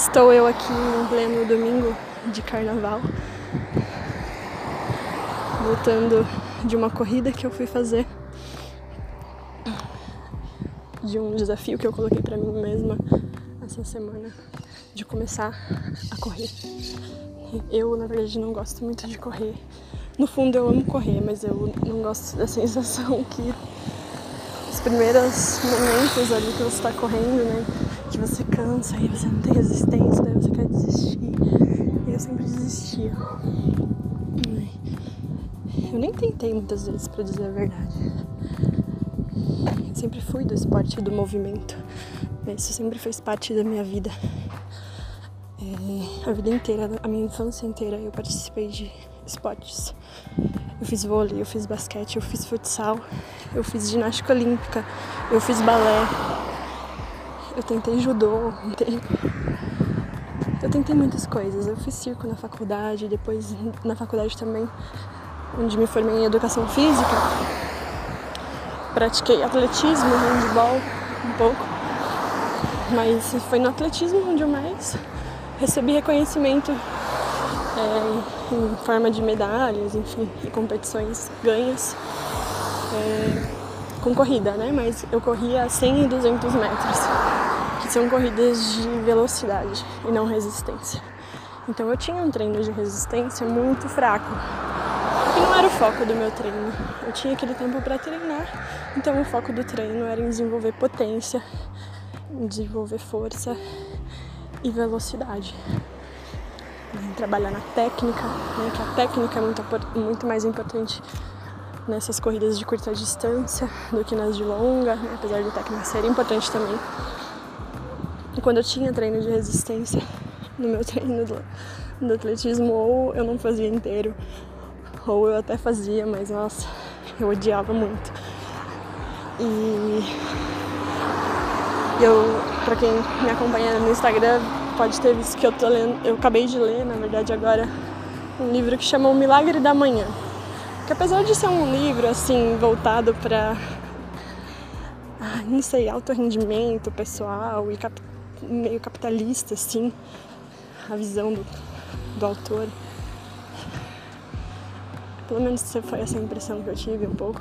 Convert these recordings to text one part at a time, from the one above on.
Estou eu aqui em pleno domingo de carnaval, voltando de uma corrida que eu fui fazer, de um desafio que eu coloquei para mim mesma essa semana, de começar a correr. Eu, na verdade, não gosto muito de correr. No fundo, eu amo correr, mas eu não gosto da sensação que os primeiros momentos ali que você está correndo, né? Que você cansa e você não tem resistência, daí você quer desistir. E eu sempre desistia. Eu nem tentei muitas vezes, para dizer a verdade. Eu sempre fui do esporte do movimento. Isso sempre fez parte da minha vida. É, a vida inteira, a minha infância inteira, eu participei de esportes. Eu fiz vôlei, eu fiz basquete, eu fiz futsal, eu fiz ginástica olímpica, eu fiz balé, eu tentei judô, tentei... eu tentei muitas coisas. Eu fiz circo na faculdade, depois na faculdade também, onde me formei em educação física. Pratiquei atletismo, handball um pouco, mas foi no atletismo onde eu mais recebi reconhecimento é, em forma de medalhas, enfim, e competições ganhas é, com corrida, né? Mas eu corria 100 e 200 metros, são corridas de velocidade e não resistência. Então eu tinha um treino de resistência muito fraco, que não era o foco do meu treino. Eu tinha aquele tempo para treinar, então o foco do treino era em desenvolver potência, em desenvolver força e velocidade trabalhar na técnica, né, que a técnica é muito, muito mais importante nessas corridas de curta distância do que nas de longa, né, apesar de técnica ser importante também. Quando eu tinha treino de resistência no meu treino do, do atletismo, ou eu não fazia inteiro, ou eu até fazia, mas nossa, eu odiava muito. E eu, pra quem me acompanha no Instagram, pode ter visto que eu tô lendo, eu acabei de ler, na verdade agora, um livro que chama O Milagre da Manhã. Que apesar de ser um livro assim voltado para ah, não sei, alto rendimento pessoal e cap, meio capitalista assim, a visão do, do autor. Pelo menos foi essa impressão que eu tive um pouco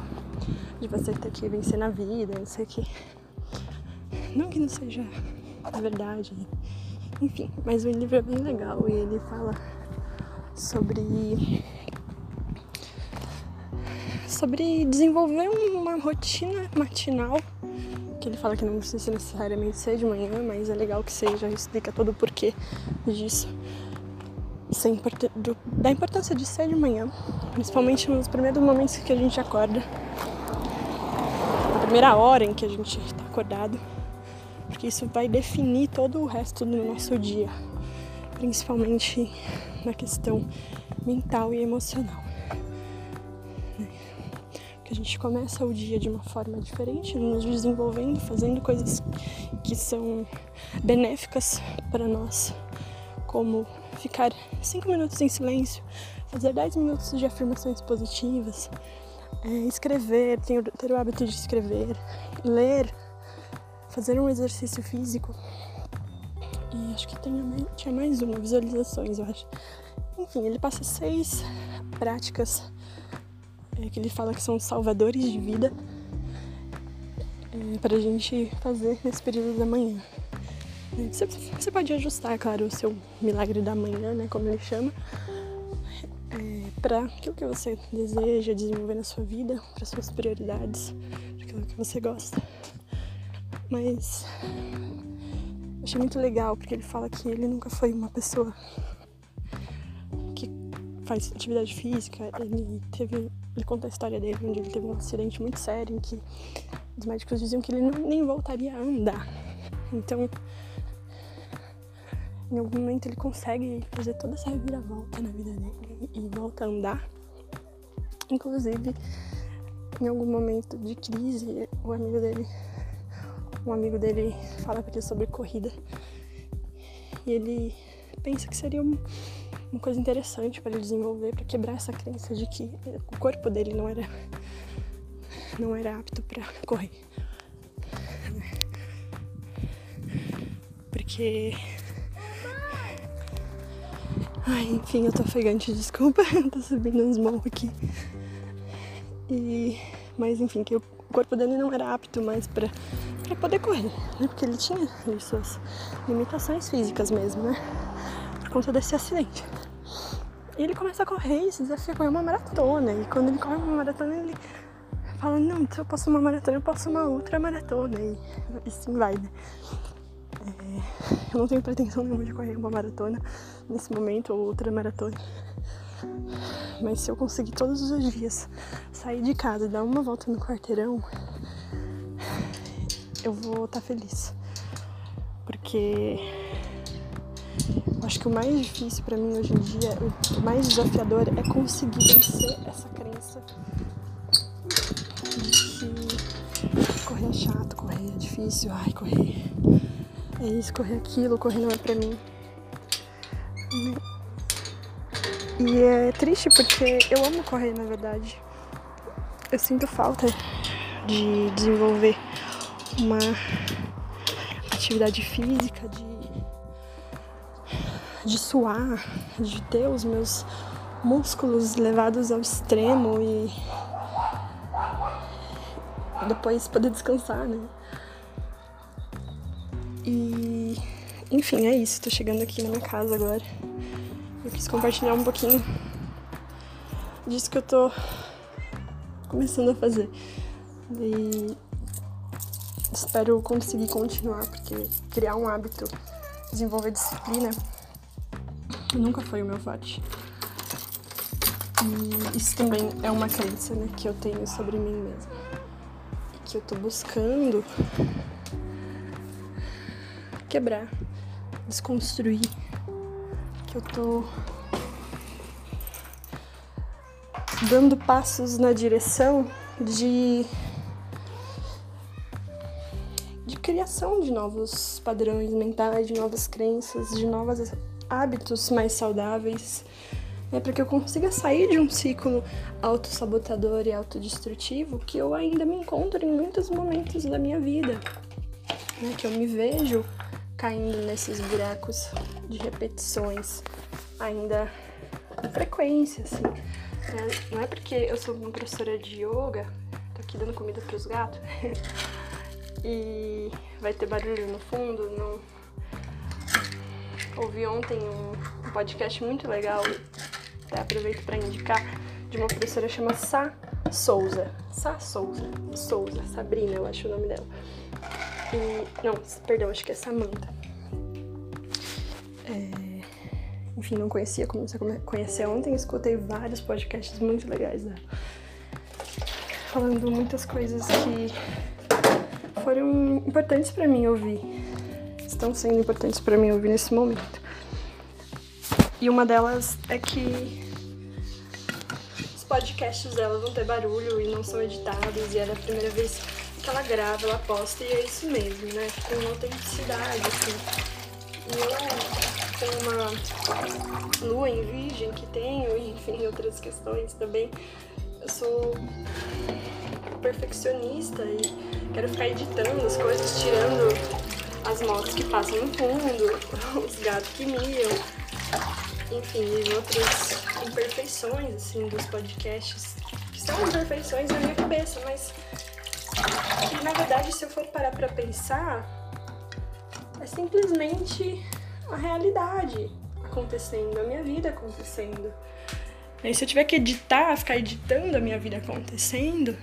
de você que vencer na vida, não sei o que. Não que não seja verdade, enfim, mas o livro é bem legal e ele fala sobre sobre desenvolver uma rotina matinal que ele fala que não precisa necessariamente ser de manhã, mas é legal que seja, explica todo o porquê disso. Do, da importância de ser de manhã, principalmente nos primeiros momentos que a gente acorda, na primeira hora em que a gente está acordado porque isso vai definir todo o resto do nosso dia, principalmente na questão mental e emocional. Que a gente começa o dia de uma forma diferente, nos desenvolvendo, fazendo coisas que são benéficas para nós, como ficar cinco minutos em silêncio, fazer 10 minutos de afirmações positivas, é, escrever, ter, ter o hábito de escrever, ler fazer um exercício físico. E acho que mais, tinha mais uma, visualizações, eu acho. Enfim, ele passa seis práticas é, que ele fala que são salvadores de vida é, para a gente fazer nesse período da manhã. Você, pode ajustar, claro, o seu milagre da manhã, né, como ele chama, é, para aquilo que você deseja desenvolver na sua vida, para suas prioridades, para aquilo que você gosta. Mas achei muito legal porque ele fala que ele nunca foi uma pessoa que faz atividade física. Ele teve, ele conta a história dele onde ele teve um acidente muito sério em que os médicos diziam que ele não, nem voltaria a andar. Então, em algum momento ele consegue fazer toda essa reviravolta na vida dele e volta a andar. Inclusive, em algum momento de crise, o amigo dele um amigo dele fala para ele sobre corrida e ele pensa que seria um, uma coisa interessante para ele desenvolver, para quebrar essa crença de que o corpo dele não era não era apto para correr. Ai, enfim, eu tô ofegante, desculpa. Tô subindo uns morros aqui. E. Mas enfim, que o corpo dele não era apto mais pra, pra poder correr, né? Porque ele tinha suas limitações físicas mesmo, né? Por conta desse acidente. E ele começa a correr e se desafia a correr uma maratona. E quando ele corre uma maratona, ele fala, não, se eu posso uma maratona, eu posso uma outra maratona. E assim vai, né? É, eu não tenho pretensão nenhuma de correr uma maratona nesse momento ou outra maratona. Mas se eu conseguir todos os dias sair de casa e dar uma volta no quarteirão, eu vou estar tá feliz. Porque acho que o mais difícil para mim hoje em dia, o mais desafiador é conseguir vencer essa crença de que correr é chato, correr é difícil, ai, correr é isso, correr aquilo, correr não é pra mim. E é triste porque eu amo correr, na verdade. Eu sinto falta de desenvolver uma atividade física, de, de suar, de ter os meus músculos levados ao extremo e depois poder descansar, né? E enfim, é isso. Tô chegando aqui na minha casa agora. Eu quis compartilhar um pouquinho disso que eu tô começando a fazer. E espero conseguir continuar, porque criar um hábito, desenvolver disciplina, nunca foi o meu forte. E isso também é uma crença né, que eu tenho sobre mim mesma. E que eu tô buscando quebrar, desconstruir. Que eu tô dando passos na direção de de criação de novos padrões mentais, de novas crenças, de novos hábitos mais saudáveis, é para que eu consiga sair de um ciclo autossabotador e autodestrutivo que eu ainda me encontro em muitos momentos da minha vida, né? que eu me vejo caindo nesses buracos de repetições ainda com frequência, assim. É, não é porque eu sou uma professora de yoga, tô aqui dando comida pros gatos, e vai ter barulho no fundo, não... Ouvi ontem um podcast muito legal, até aproveito para indicar, de uma professora chamada Sá Souza. Sá Souza, Souza, Sabrina, eu acho o nome dela. E, não, perdão, acho que é Samantha. É, enfim, não conhecia, comecei a conhecer ontem, escutei vários podcasts muito legais dela. Falando muitas coisas que foram importantes para mim ouvir. Estão sendo importantes para mim ouvir nesse momento. E uma delas é que os podcasts dela vão ter barulho e não são editados, e é a primeira vez que ela grava, ela posta, e é isso mesmo, né? Com autenticidade, assim. E eu tenho uma lua em virgem que tenho, e enfim, outras questões também. Eu sou perfeccionista e quero ficar editando as coisas, tirando as motos que passam no fundo, os gatos que miam, enfim, e outras imperfeições, assim, dos podcasts, que são imperfeições na minha cabeça, mas que na verdade, se eu for parar pra pensar, é simplesmente a realidade acontecendo, a minha vida acontecendo. E se eu tiver que editar, ficar editando a minha vida acontecendo,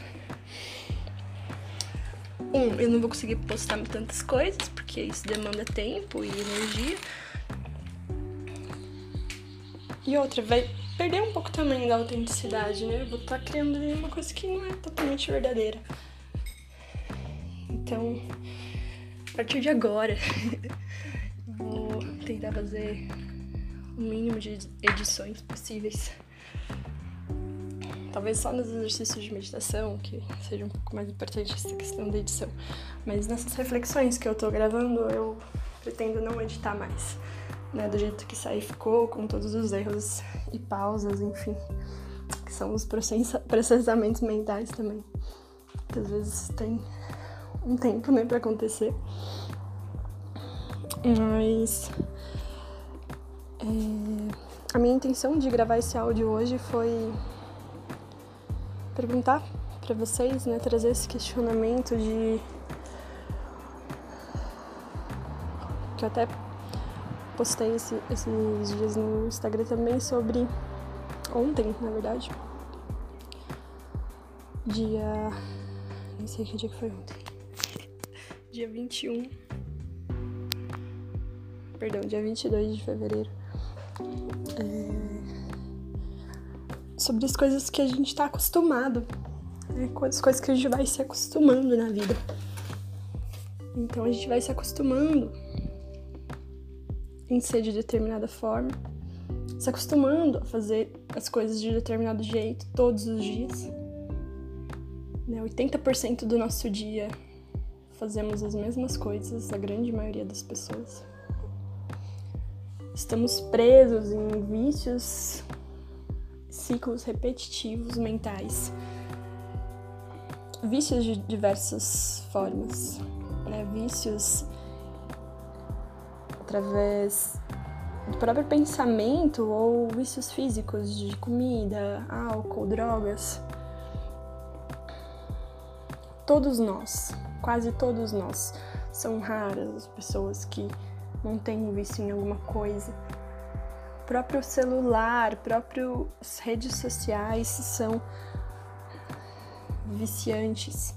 um, eu não vou conseguir postar tantas coisas, porque isso demanda tempo e energia. E outra, vai perder um pouco também da autenticidade, né? Eu vou estar tá criando uma coisa que não é totalmente verdadeira. Então, a partir de agora, vou tentar fazer o mínimo de edições possíveis. Talvez só nos exercícios de meditação, que seja um pouco mais importante essa questão da edição. Mas nessas reflexões que eu tô gravando, eu pretendo não editar mais. Né? Do jeito que sair ficou, com todos os erros e pausas, enfim. Que são os processamentos mentais também. Que às vezes tem um tempo, né, pra acontecer. Mas. É, a minha intenção de gravar esse áudio hoje foi perguntar para vocês, né, trazer esse questionamento de que eu até postei esse, esses dias no Instagram também sobre ontem, na verdade. Dia. Nem sei que dia que foi ontem. Dia 21. Perdão, dia 22 de fevereiro. É... Sobre as coisas que a gente tá acostumado. Né? As coisas que a gente vai se acostumando na vida. Então a gente vai se acostumando em ser de determinada forma, se acostumando a fazer as coisas de determinado jeito todos os dias. Né? 80% do nosso dia fazemos as mesmas coisas, a grande maioria das pessoas. Estamos presos em vícios, ciclos repetitivos mentais, vícios de diversas formas, né? vícios através do próprio pensamento ou vícios físicos de comida, álcool, drogas. Todos nós, quase todos nós, são raras as pessoas que não têm vício em alguma coisa. Próprio celular, próprias redes sociais são viciantes.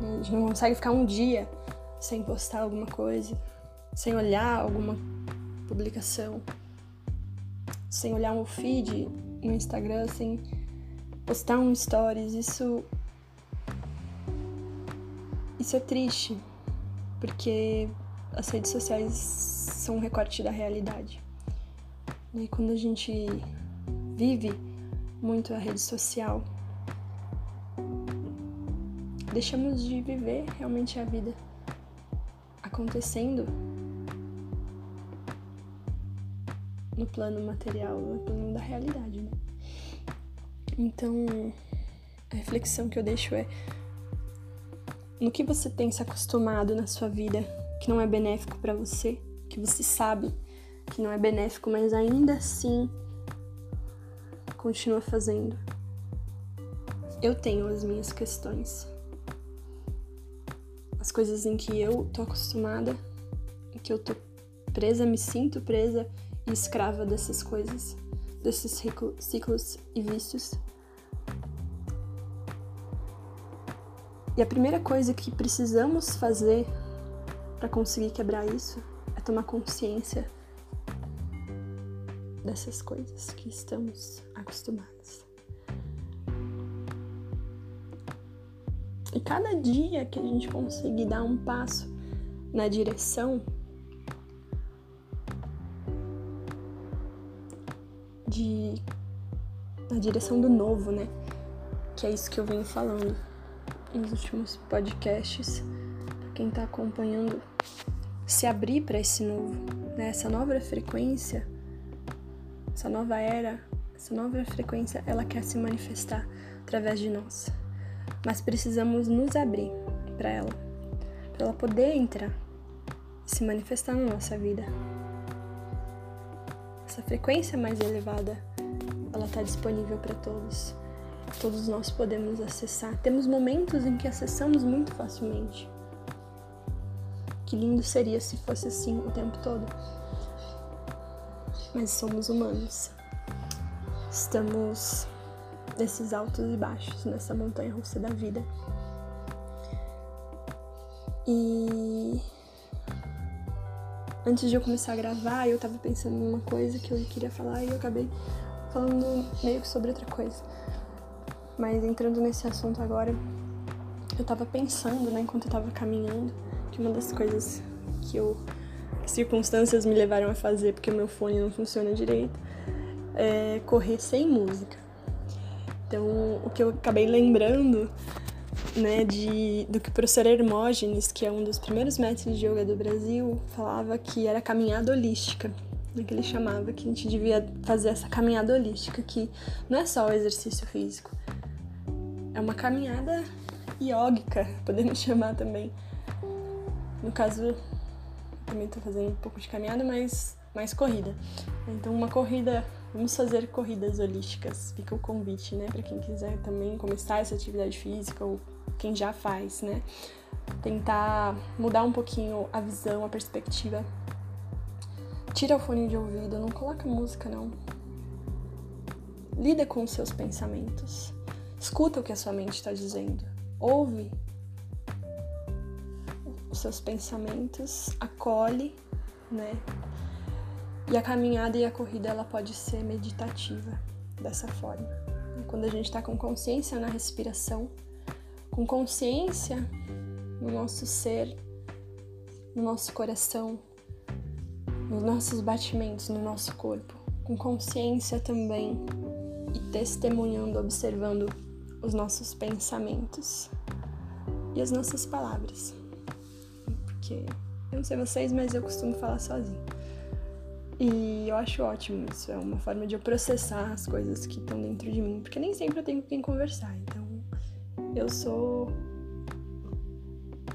A gente não consegue ficar um dia sem postar alguma coisa sem olhar alguma publicação, sem olhar um feed no Instagram, sem postar um stories, isso isso é triste, porque as redes sociais são um recorte da realidade. E quando a gente vive muito a rede social, deixamos de viver realmente a vida acontecendo no plano material, no plano da realidade, né? Então, a reflexão que eu deixo é no que você tem se acostumado na sua vida que não é benéfico para você, que você sabe que não é benéfico, mas ainda assim continua fazendo. Eu tenho as minhas questões. As coisas em que eu tô acostumada, em que eu tô presa, me sinto presa e escrava dessas coisas, desses ciclos e vícios. E a primeira coisa que precisamos fazer para conseguir quebrar isso é tomar consciência dessas coisas que estamos acostumados. E cada dia que a gente conseguir dar um passo na direção de na direção do novo, né? Que é isso que eu venho falando nos últimos podcasts. Pra quem tá acompanhando, se abrir para esse novo, né? Essa nova frequência, essa nova era, essa nova frequência, ela quer se manifestar através de nós. Mas precisamos nos abrir para ela, para ela poder entrar e se manifestar na nossa vida essa frequência mais elevada, ela está disponível para todos. Todos nós podemos acessar. Temos momentos em que acessamos muito facilmente. Que lindo seria se fosse assim o tempo todo. Mas somos humanos. Estamos nesses altos e baixos, nessa montanha russa da vida. E antes de eu começar a gravar, eu tava pensando em uma coisa que eu queria falar e eu acabei falando meio que sobre outra coisa. Mas entrando nesse assunto agora, eu tava pensando, né, enquanto eu tava caminhando, que uma das coisas que eu circunstâncias me levaram a fazer porque meu fone não funciona direito é correr sem música. Então, o que eu acabei lembrando né, de, do que o professor Hermógenes, que é um dos primeiros mestres de yoga do Brasil, falava que era caminhada holística, né, que ele chamava que a gente devia fazer essa caminhada holística, que não é só o exercício físico, é uma caminhada yógica, podemos chamar também. No caso, também estou fazendo um pouco de caminhada, mas mais corrida. Então, uma corrida, vamos fazer corridas holísticas. Fica o convite, né, para quem quiser também começar essa atividade física ou quem já faz, né? Tentar mudar um pouquinho a visão, a perspectiva. Tira o fone de ouvido, não coloca música não. Lida com os seus pensamentos. Escuta o que a sua mente está dizendo. Ouve os seus pensamentos, acolhe, né? E a caminhada e a corrida ela pode ser meditativa dessa forma. Quando a gente está com consciência na respiração, com consciência no nosso ser, no nosso coração, nos nossos batimentos, no nosso corpo, com consciência também e testemunhando, observando os nossos pensamentos e as nossas palavras porque eu não sei vocês, mas eu costumo falar sozinho. E eu acho ótimo isso, é uma forma de eu processar as coisas que estão dentro de mim, porque nem sempre eu tenho com quem conversar, então eu sou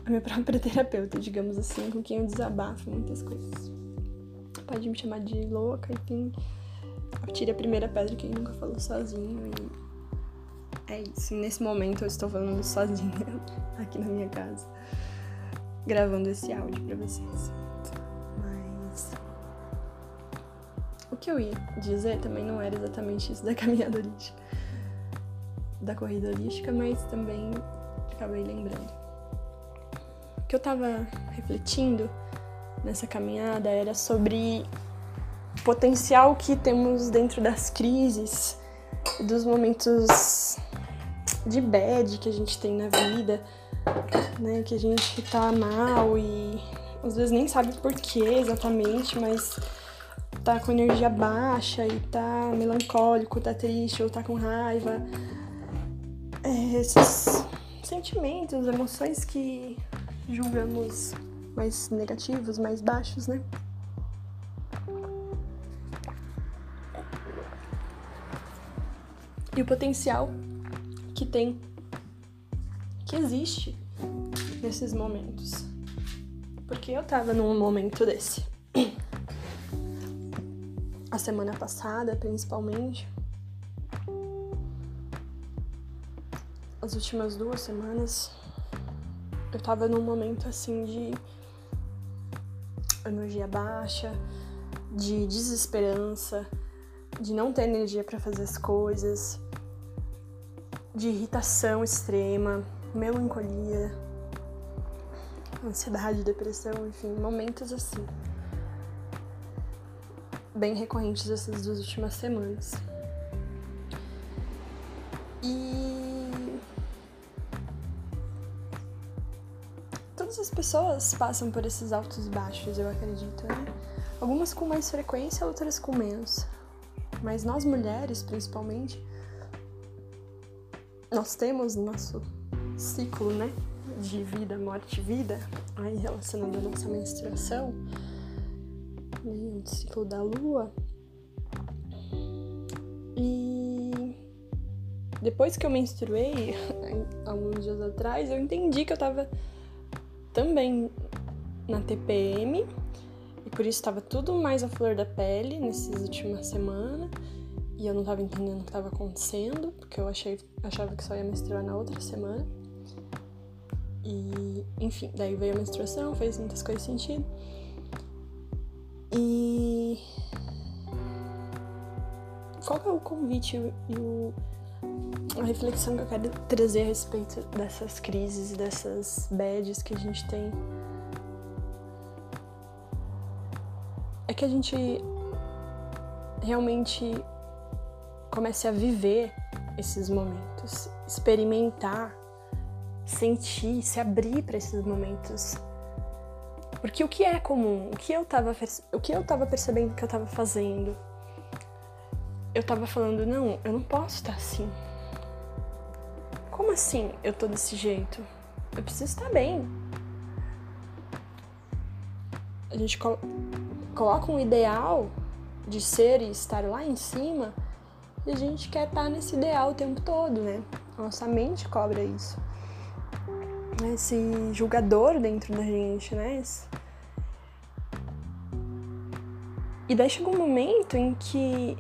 a minha própria terapeuta, digamos assim, com quem eu desabafo muitas coisas. Pode me chamar de louca e quem tira a primeira pedra quem nunca falou sozinho e é isso. Nesse momento eu estou falando sozinha aqui na minha casa gravando esse áudio para vocês. Mas o que eu ia dizer também não era exatamente isso da caminhada holística, da corrida holística, mas também acabei lembrando. O que eu tava refletindo nessa caminhada era sobre o potencial que temos dentro das crises, dos momentos de bad que a gente tem na vida né? Que a gente tá mal e às vezes nem sabe por que exatamente, mas tá com energia baixa e tá melancólico, tá triste ou tá com raiva. É, esses sentimentos, emoções que julgamos mais negativos, mais baixos, né? E o potencial que tem que existe nesses momentos. Porque eu tava num momento desse. A semana passada, principalmente. As últimas duas semanas, eu tava num momento assim de energia baixa, de desesperança, de não ter energia para fazer as coisas, de irritação extrema melancolia, ansiedade, depressão, enfim, momentos assim. Bem recorrentes essas duas últimas semanas. E. Todas as pessoas passam por esses altos e baixos, eu acredito, né? Algumas com mais frequência, outras com menos. Mas nós mulheres, principalmente, nós temos nosso ciclo, né? De vida, morte, vida, aí relacionado à nossa menstruação, né, o ciclo da lua. E depois que eu menstruei, alguns dias atrás, eu entendi que eu tava também na TPM e por isso estava tudo mais à flor da pele nessas últimas semanas e eu não estava entendendo o que estava acontecendo porque eu achei, achava que só ia menstruar na outra semana. E, enfim, daí veio a menstruação, fez muitas coisas sentido. E. Qual é o convite e o, a reflexão que eu quero trazer a respeito dessas crises, dessas bads que a gente tem? É que a gente realmente comece a viver esses momentos, experimentar sentir, se abrir para esses momentos. Porque o que é comum, o que eu tava, o que eu tava percebendo que eu tava fazendo, eu tava falando, não, eu não posso estar assim. Como assim eu tô desse jeito? Eu preciso estar bem. A gente col coloca um ideal de ser e estar lá em cima e a gente quer estar nesse ideal o tempo todo, né? Nossa mente cobra isso esse julgador dentro da gente, né? E daí chegou um momento em que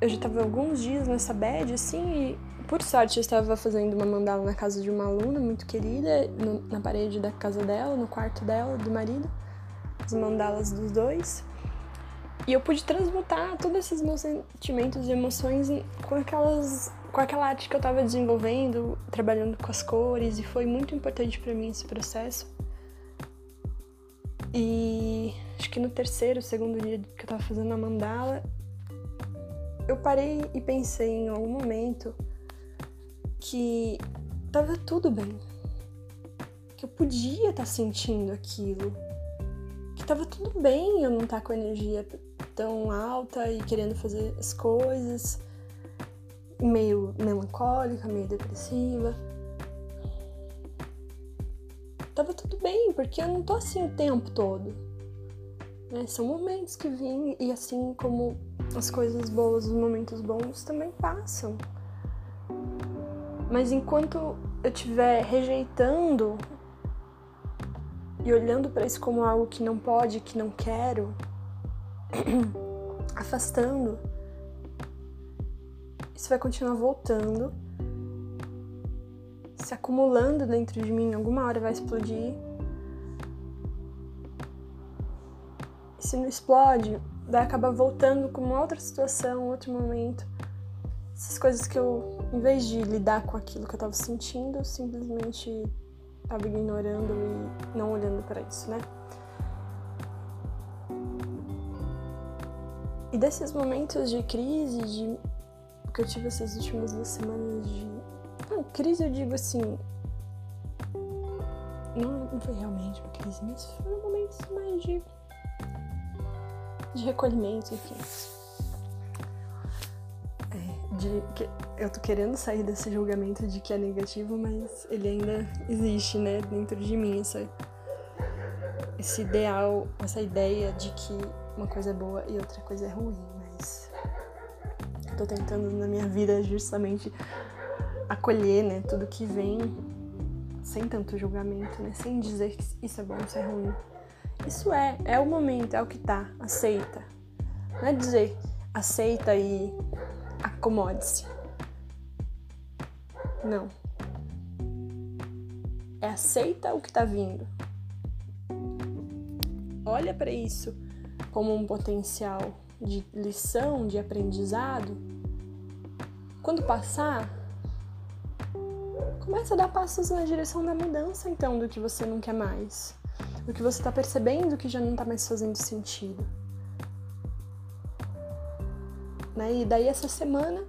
eu já tava alguns dias nessa bad, assim, e por sorte eu estava fazendo uma mandala na casa de uma aluna muito querida, no, na parede da casa dela, no quarto dela, do marido, as mandalas dos dois. E eu pude transmutar todos esses meus sentimentos e emoções com aquelas com aquela arte que eu estava desenvolvendo, trabalhando com as cores, e foi muito importante para mim esse processo. E acho que no terceiro, segundo dia que eu estava fazendo a mandala, eu parei e pensei em algum momento que tava tudo bem. Que eu podia estar tá sentindo aquilo. Que tava tudo bem eu não estar tá com a energia tão alta e querendo fazer as coisas meio melancólica, meio depressiva. Tava tudo bem, porque eu não tô assim o tempo todo. Né? São momentos que vêm e assim como as coisas boas, os momentos bons também passam. Mas enquanto eu estiver rejeitando e olhando para isso como algo que não pode, que não quero, afastando, isso vai continuar voltando, se acumulando dentro de mim, alguma hora vai explodir. E se não explode, vai acabar voltando com uma outra situação, outro momento. Essas coisas que eu, em vez de lidar com aquilo que eu tava sentindo, eu simplesmente tava ignorando e não olhando para isso, né? E desses momentos de crise, de que eu tive essas últimas duas semanas de. Não, crise eu digo assim. Não, não foi realmente uma crise, mas foram momentos mais de. de recolhimento, enfim. É, de, que, eu tô querendo sair desse julgamento de que é negativo, mas ele ainda existe, né, dentro de mim, essa, esse ideal, essa ideia de que uma coisa é boa e outra coisa é ruim, tô tentando na minha vida justamente acolher, né, tudo que vem sem tanto julgamento, né, sem dizer que isso é bom, isso é ruim. Isso é, é o momento, é o que tá, aceita. Não é dizer aceita e acomode-se. Não. É aceita o que tá vindo. Olha para isso como um potencial de lição, de aprendizado, quando passar, começa a dar passos na direção da mudança, então, do que você não quer mais. Do que você está percebendo que já não está mais fazendo sentido. Né? E daí, essa semana,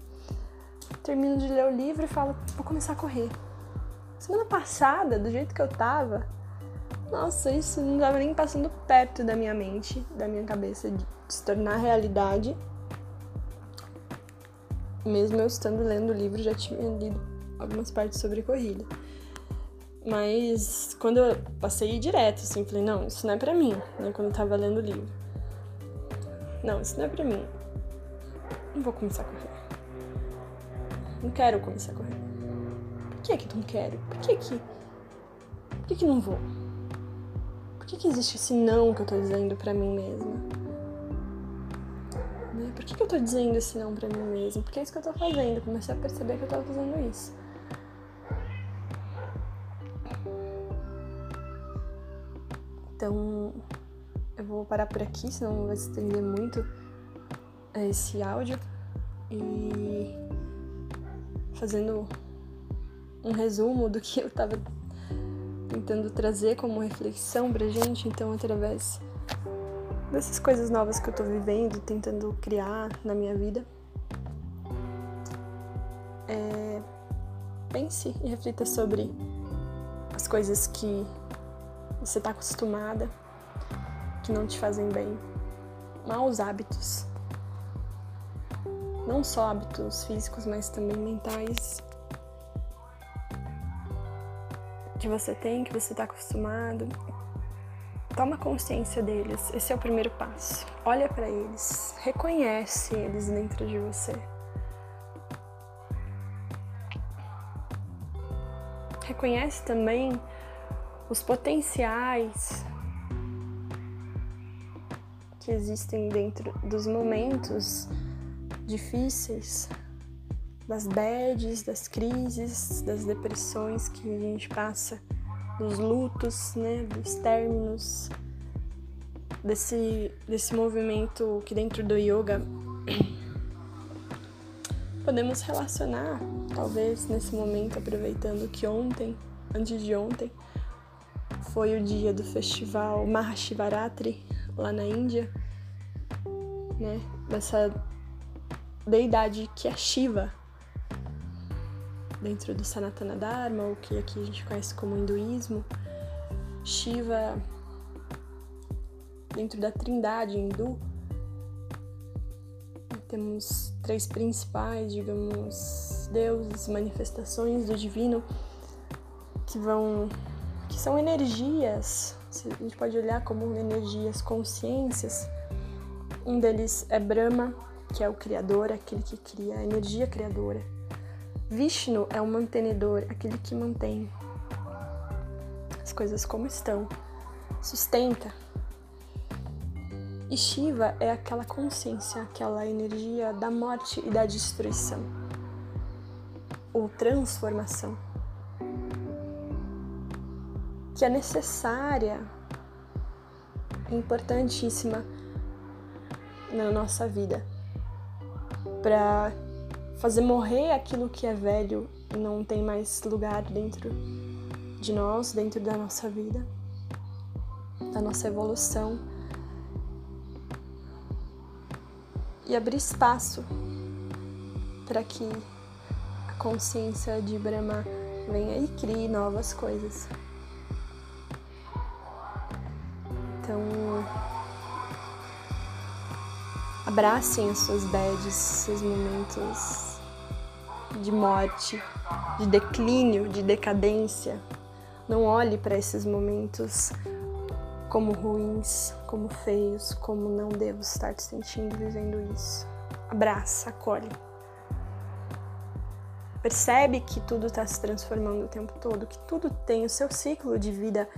termino de ler o livro e falo: vou começar a correr. Semana passada, do jeito que eu tava, nossa, isso não estava nem passando perto da minha mente, da minha cabeça, de se tornar realidade. Mesmo eu estando lendo o livro, já tinha lido algumas partes sobre corrida. Mas quando eu passei direto, assim, falei, não, isso não é pra mim, né? Quando eu tava lendo o livro. Não, isso não é pra mim. Não vou começar a correr. Não quero começar a correr. Por que é que não quero? Por que que... Por que que não vou? Que que existe esse não que eu tô dizendo pra mim mesma? Por que, que eu tô dizendo esse não pra mim mesmo? Porque é isso que eu tô fazendo. Comecei a perceber que eu tava fazendo isso. Então, eu vou parar por aqui, senão vai se estender muito esse áudio. E fazendo um resumo do que eu tava tentando trazer como reflexão pra gente, então através dessas coisas novas que eu tô vivendo, tentando criar na minha vida. É, pense e reflita sobre as coisas que você tá acostumada, que não te fazem bem, maus hábitos. Não só hábitos físicos, mas também mentais. Que você tem, que você tá acostumado, Toma consciência deles, esse é o primeiro passo. Olha para eles, reconhece eles dentro de você. Reconhece também os potenciais que existem dentro dos momentos difíceis, das bads, das crises, das depressões que a gente passa, dos lutos, né, dos términos, desse, desse movimento que dentro do yoga podemos relacionar, talvez nesse momento, aproveitando que ontem, antes de ontem, foi o dia do festival Mahashivaratri lá na Índia, né? Dessa deidade que é Shiva, dentro do Sanatana Dharma, ou que aqui a gente conhece como hinduísmo. Shiva, dentro da trindade hindu, temos três principais, digamos, deuses, manifestações do divino que vão que são energias, a gente pode olhar como energias, consciências. Um deles é Brahma, que é o criador, aquele que cria, a energia criadora. Vishnu é o mantenedor, aquele que mantém as coisas como estão, sustenta, e Shiva é aquela consciência, aquela energia da morte e da destruição, ou transformação, que é necessária, é importantíssima na nossa vida, para fazer morrer aquilo que é velho e não tem mais lugar dentro de nós, dentro da nossa vida, da nossa evolução e abrir espaço para que a consciência de Brahma venha e crie novas coisas. Então, abracem as suas bads, seus momentos de morte, de declínio, de decadência. Não olhe para esses momentos como ruins, como feios, como não devo estar te sentindo vivendo isso. Abraça, acolhe. Percebe que tudo está se transformando o tempo todo, que tudo tem o seu ciclo de vida,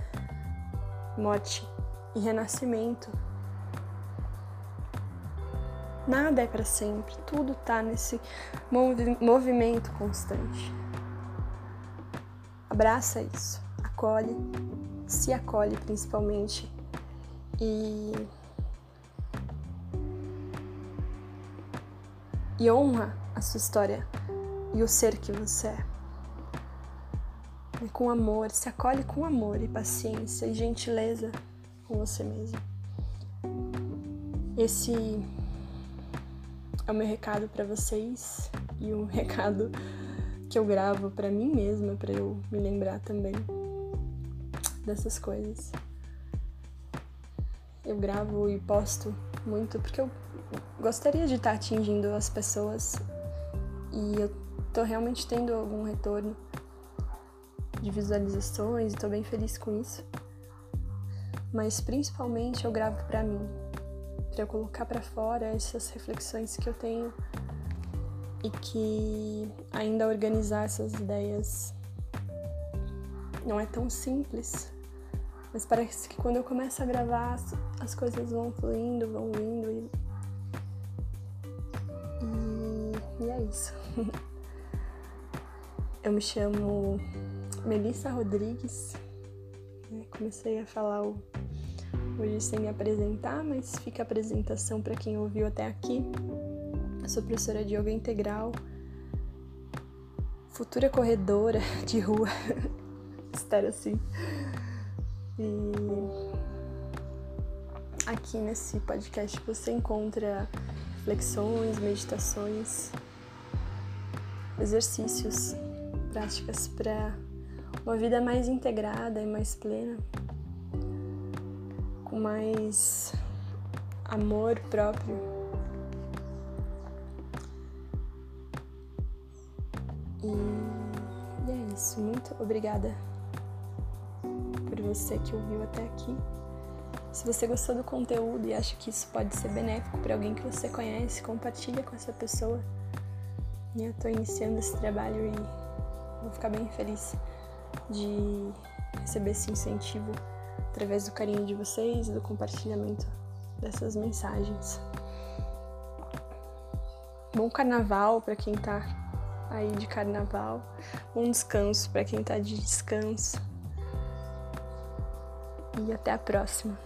morte e renascimento. Nada é para sempre, tudo está nesse movi movimento constante. Abraça isso, acolhe se acolhe principalmente e e honra a sua história e o ser que você é. E com amor, se acolhe com amor e paciência e gentileza com você mesmo. Esse é o meu recado para vocês e um recado que eu gravo para mim mesma, para eu me lembrar também dessas coisas. Eu gravo e posto muito porque eu gostaria de estar atingindo as pessoas e eu tô realmente tendo algum retorno de visualizações e tô bem feliz com isso. Mas principalmente eu gravo para mim, para eu colocar para fora essas reflexões que eu tenho e que ainda organizar essas ideias não é tão simples, mas parece que quando eu começo a gravar, as coisas vão fluindo, vão vindo e. E, e é isso. eu me chamo Melissa Rodrigues. Né? Comecei a falar o, hoje sem me apresentar, mas fica a apresentação para quem ouviu até aqui. Eu sou professora de yoga integral, futura corredora de rua espero assim. E aqui nesse podcast você encontra reflexões, meditações, exercícios, práticas para uma vida mais integrada e mais plena, com mais amor próprio. E é isso. Muito obrigada por você que ouviu até aqui. Se você gostou do conteúdo e acha que isso pode ser benéfico para alguém que você conhece, compartilha com essa pessoa. Eu estou iniciando esse trabalho e vou ficar bem feliz de receber esse incentivo através do carinho de vocês e do compartilhamento dessas mensagens. Bom carnaval para quem tá aí de carnaval. Bom descanso para quem tá de descanso. E até a próxima.